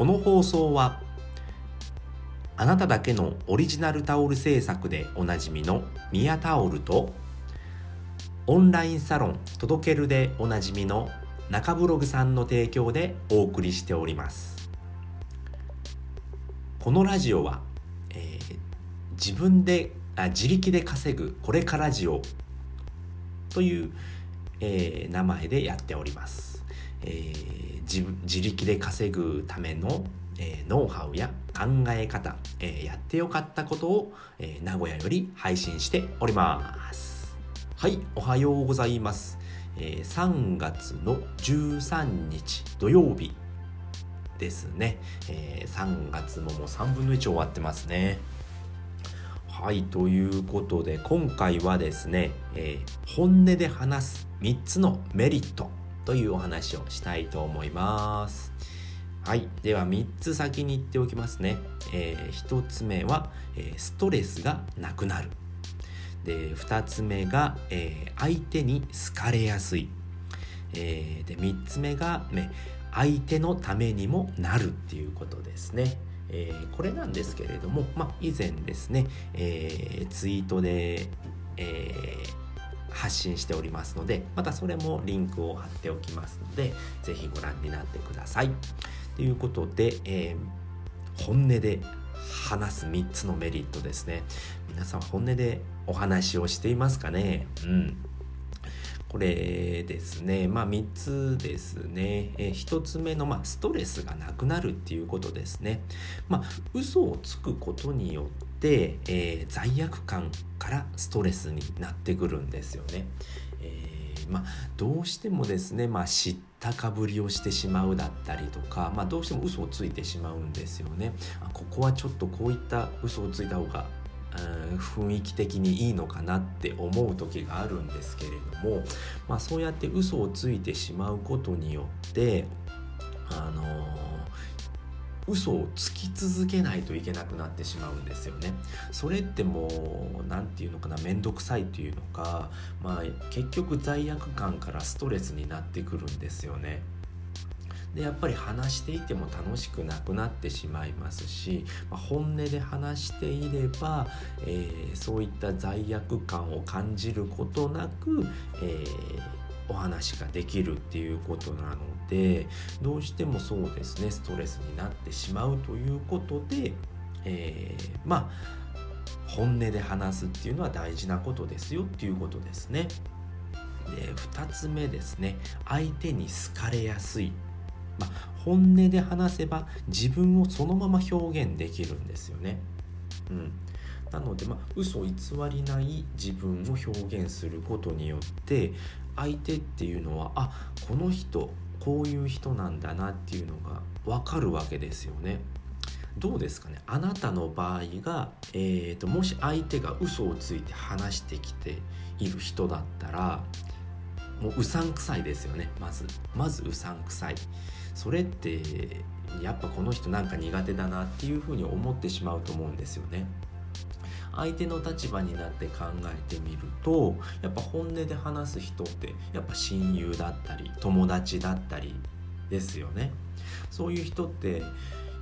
この放送はあなただけのオリジナルタオル制作でおなじみのミヤタオルとオンラインサロン届けるでおなじみの中ブログさんの提供でお送りしております。このラジオは、えー、自分であ自力で稼ぐこれからジオという、えー、名前でやっております、えー、自自力で稼ぐための、えー、ノウハウや考え方、えー、やってよかったことを、えー、名古屋より配信しております。はいおはようございます。えー、3月の13日土曜日ですね、えー、3月ももう3分の1終わってますね。はいということで今回はですね、えー、本音で話す3つのメリット。というお話をしたいと思います。はい。では3つ先に言っておきますね、えー、1つ目は、えー、ストレスがなくなる。で2つ目が、えー、相手に好かれやすい、えー、で3つ目が、ね、相手のためにもなるっていうことですね。えー、これなんですけれども、まあ、以前ですね、えー、ツイートで、えー、発信しておりますのでまたそれもリンクを貼っておきますので是非ご覧になってください。ということで、え本音で話す3つのメリットですね。皆さん本音でお話をしていますかね？うん。これですね。まあ3つですね、え1つ目の、まあ、ストレスがなくなるっていうことですね。まあ嘘をつくことによって、えー、罪悪感からストレスになってくるんですよね、えー、まあどうしてもですね、まあ、知ったかぶりをしてしまうだったりとか、まあ、どうしても嘘をついてしまうんですよね。あここはちょっとこういった嘘をついた方が雰囲気的にいいのかなって思う時があるんですけれども、まあ、そうやって嘘をついてしまうことによってあのー、嘘をつき続けないといけなくなってしまうんですよね。それってもう何て言うのかな面倒くさいというのか、まあ、結局罪悪感からストレスになってくるんですよね。でやっぱり話していても楽しくなくなってしまいますし、まあ、本音で話していれば、えー、そういった罪悪感を感じることなく、えー、お話ができるっていうことなのでどうしてもそうですねストレスになってしまうということで、えー、まあ本音で話すっていうのは大事なことですよっていうことですね。で2つ目ですね相手に好かれやすいまあ、本音で話せば自分をそのまま表現できるんですよね。うん、なので、まあ、嘘偽りない自分を表現することによって相手っていうのはあこの人こういう人なんだなっていうのが分かるわけですよね。どうですかね？あなたの場合が、えーと、もし相手が嘘をついて話してきている人だったらもううさんくさいですよねまずまずうさんくさいそれってやっぱこの人なんか苦手だなっていうふうに思ってしまうと思うんですよね。相手の立場になって考えてみるとやっぱ本音で話す人ってやっぱ親友だったり友達だったりですよね。そういう人って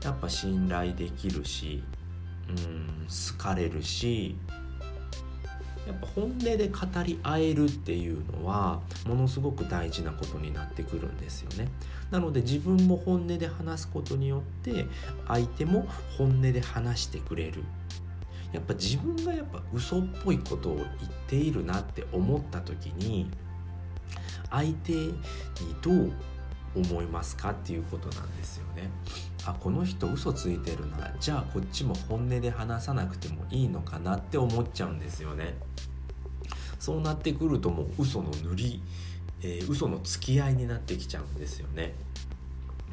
やっぱ信頼できるしうん好かれるしやっぱ本音で語り合えるっていうのはものすごく大事なことになってくるんですよね。なので自分も本音で話すことによって相手も本音で話してくれる。やっぱ自分がやっぱ嘘っぽいことを言っているなって思った時に相手にどう思いますかっていうことなんですよね。あこの人嘘ついてるなじゃあこっちも本音で話さなくてもいいのかなって思っちゃうんですよね。そうなってくるともう嘘の塗り、えー、嘘の付き合いになってきちゃうんですよね。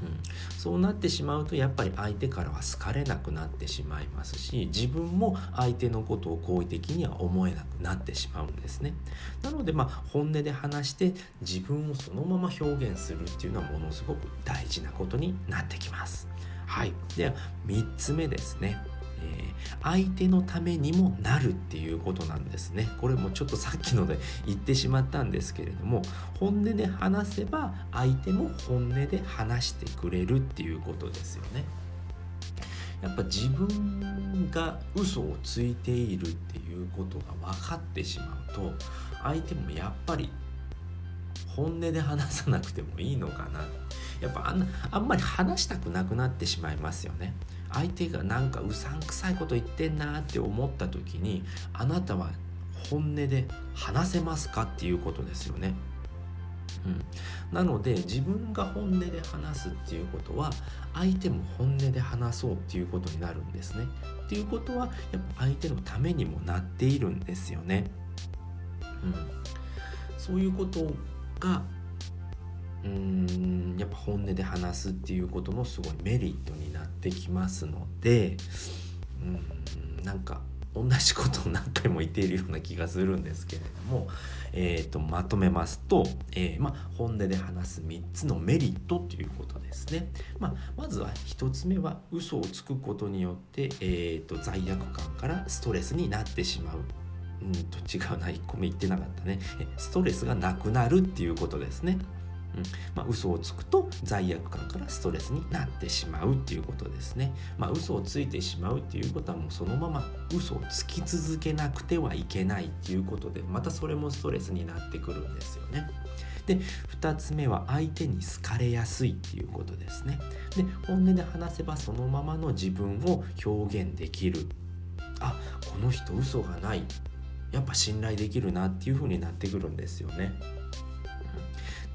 うん、そうなってしまうとやっぱり相手からは好かれなくなってしまいますし自分も相手のことを好意的には思えなくなってしまうんですね。なのでまあ本音で話して自分をそのまま表現するっていうのはものすごく大事なことになってきます。はい。では3つ目ですね。えー、相手のためにもなるっていうことなんですね。これもちょっとさっきので言ってしまったんですけれども本音で話せば相手も本音で話してくれるっていうことですよね。やっぱ自分が嘘をついているっていうことが分かってしまうと相手もやっぱり本音で話さなくてもいいのかな。やっぱあんあんまり話したくなくなってしまいますよね。相手がなんかうさんくさいこと言ってんなって思った時にあなたは本音で話せますかっていうことですよねうん、なので自分が本音で話すっていうことは相手も本音で話そうっていうことになるんですね。っていうことはやっぱ相手のためにもなっているんですよね。うん、そういうことがうーんやっぱ本音で話すっていうことのすごいメリットになってきますのでうんなんか同じことを何回も言っているような気がするんですけれども、えーと、まとめますと、えー、ま、本音で話す3つのメリットということですね。まあ、まずは1つ目は嘘をつくことによって、えーと、罪悪感からストレスになってしまう。うんと違うな1個目言ってなかったねストレスがなくなるっていうことですねうんまあ、嘘をつくと罪悪感からストレスになってしまうっていうことですね。まあ、嘘をついてしまうっていうことはもうそのまま嘘をつき続けなくてはいけないっていうことでまたそれもストレスになってくるんですよね。で2つ目は相手に好かれやすいっていうことですね。で本音で話せばそのままの自分を表現できる。あこの人嘘がないやっぱ信頼できるなっていう風になってくるんですよね。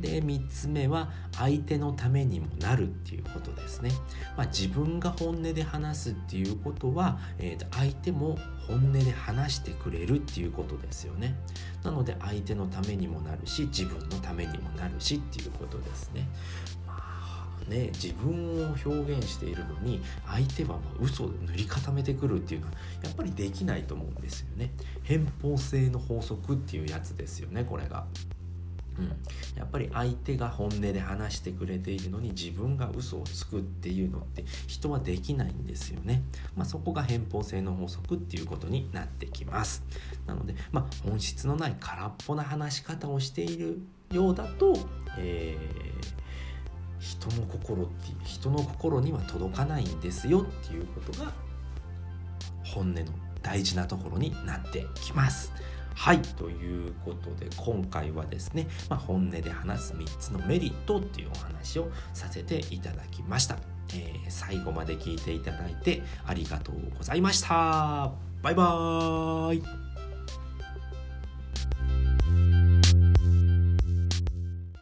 で3つ目は相手のためにもなるっていうことですね、まあ、自分が本音で話すっていうことは、えー、と相手も本音で話してくれるっていうことですよね。なので相手のためにもなるし自分のためにもなるしっていうことですね。ね、自分を表現しているのに相手はま嘘を塗り固めてくるっていうのはやっぱりできないと思うんですよね。偏方性の法則っていうやつですよねこれが。うん、やっぱり相手が本音で話してくれているのに自分が嘘をつくっていうのって人はできないんですよね。まあ、そこが偏方性の法則っていうことになってきます。なので、まあ、本質のない空っぽな話し方をしているようだと、えー人の心って人の心には届かないんですよっていうことが本音の大事なところになってきます。はいということで今回はですね、まあ、本音で話す3つのメリットっていうお話をさせていただきました、えー、最後まで聞いていただいてありがとうございました。バイバーイ。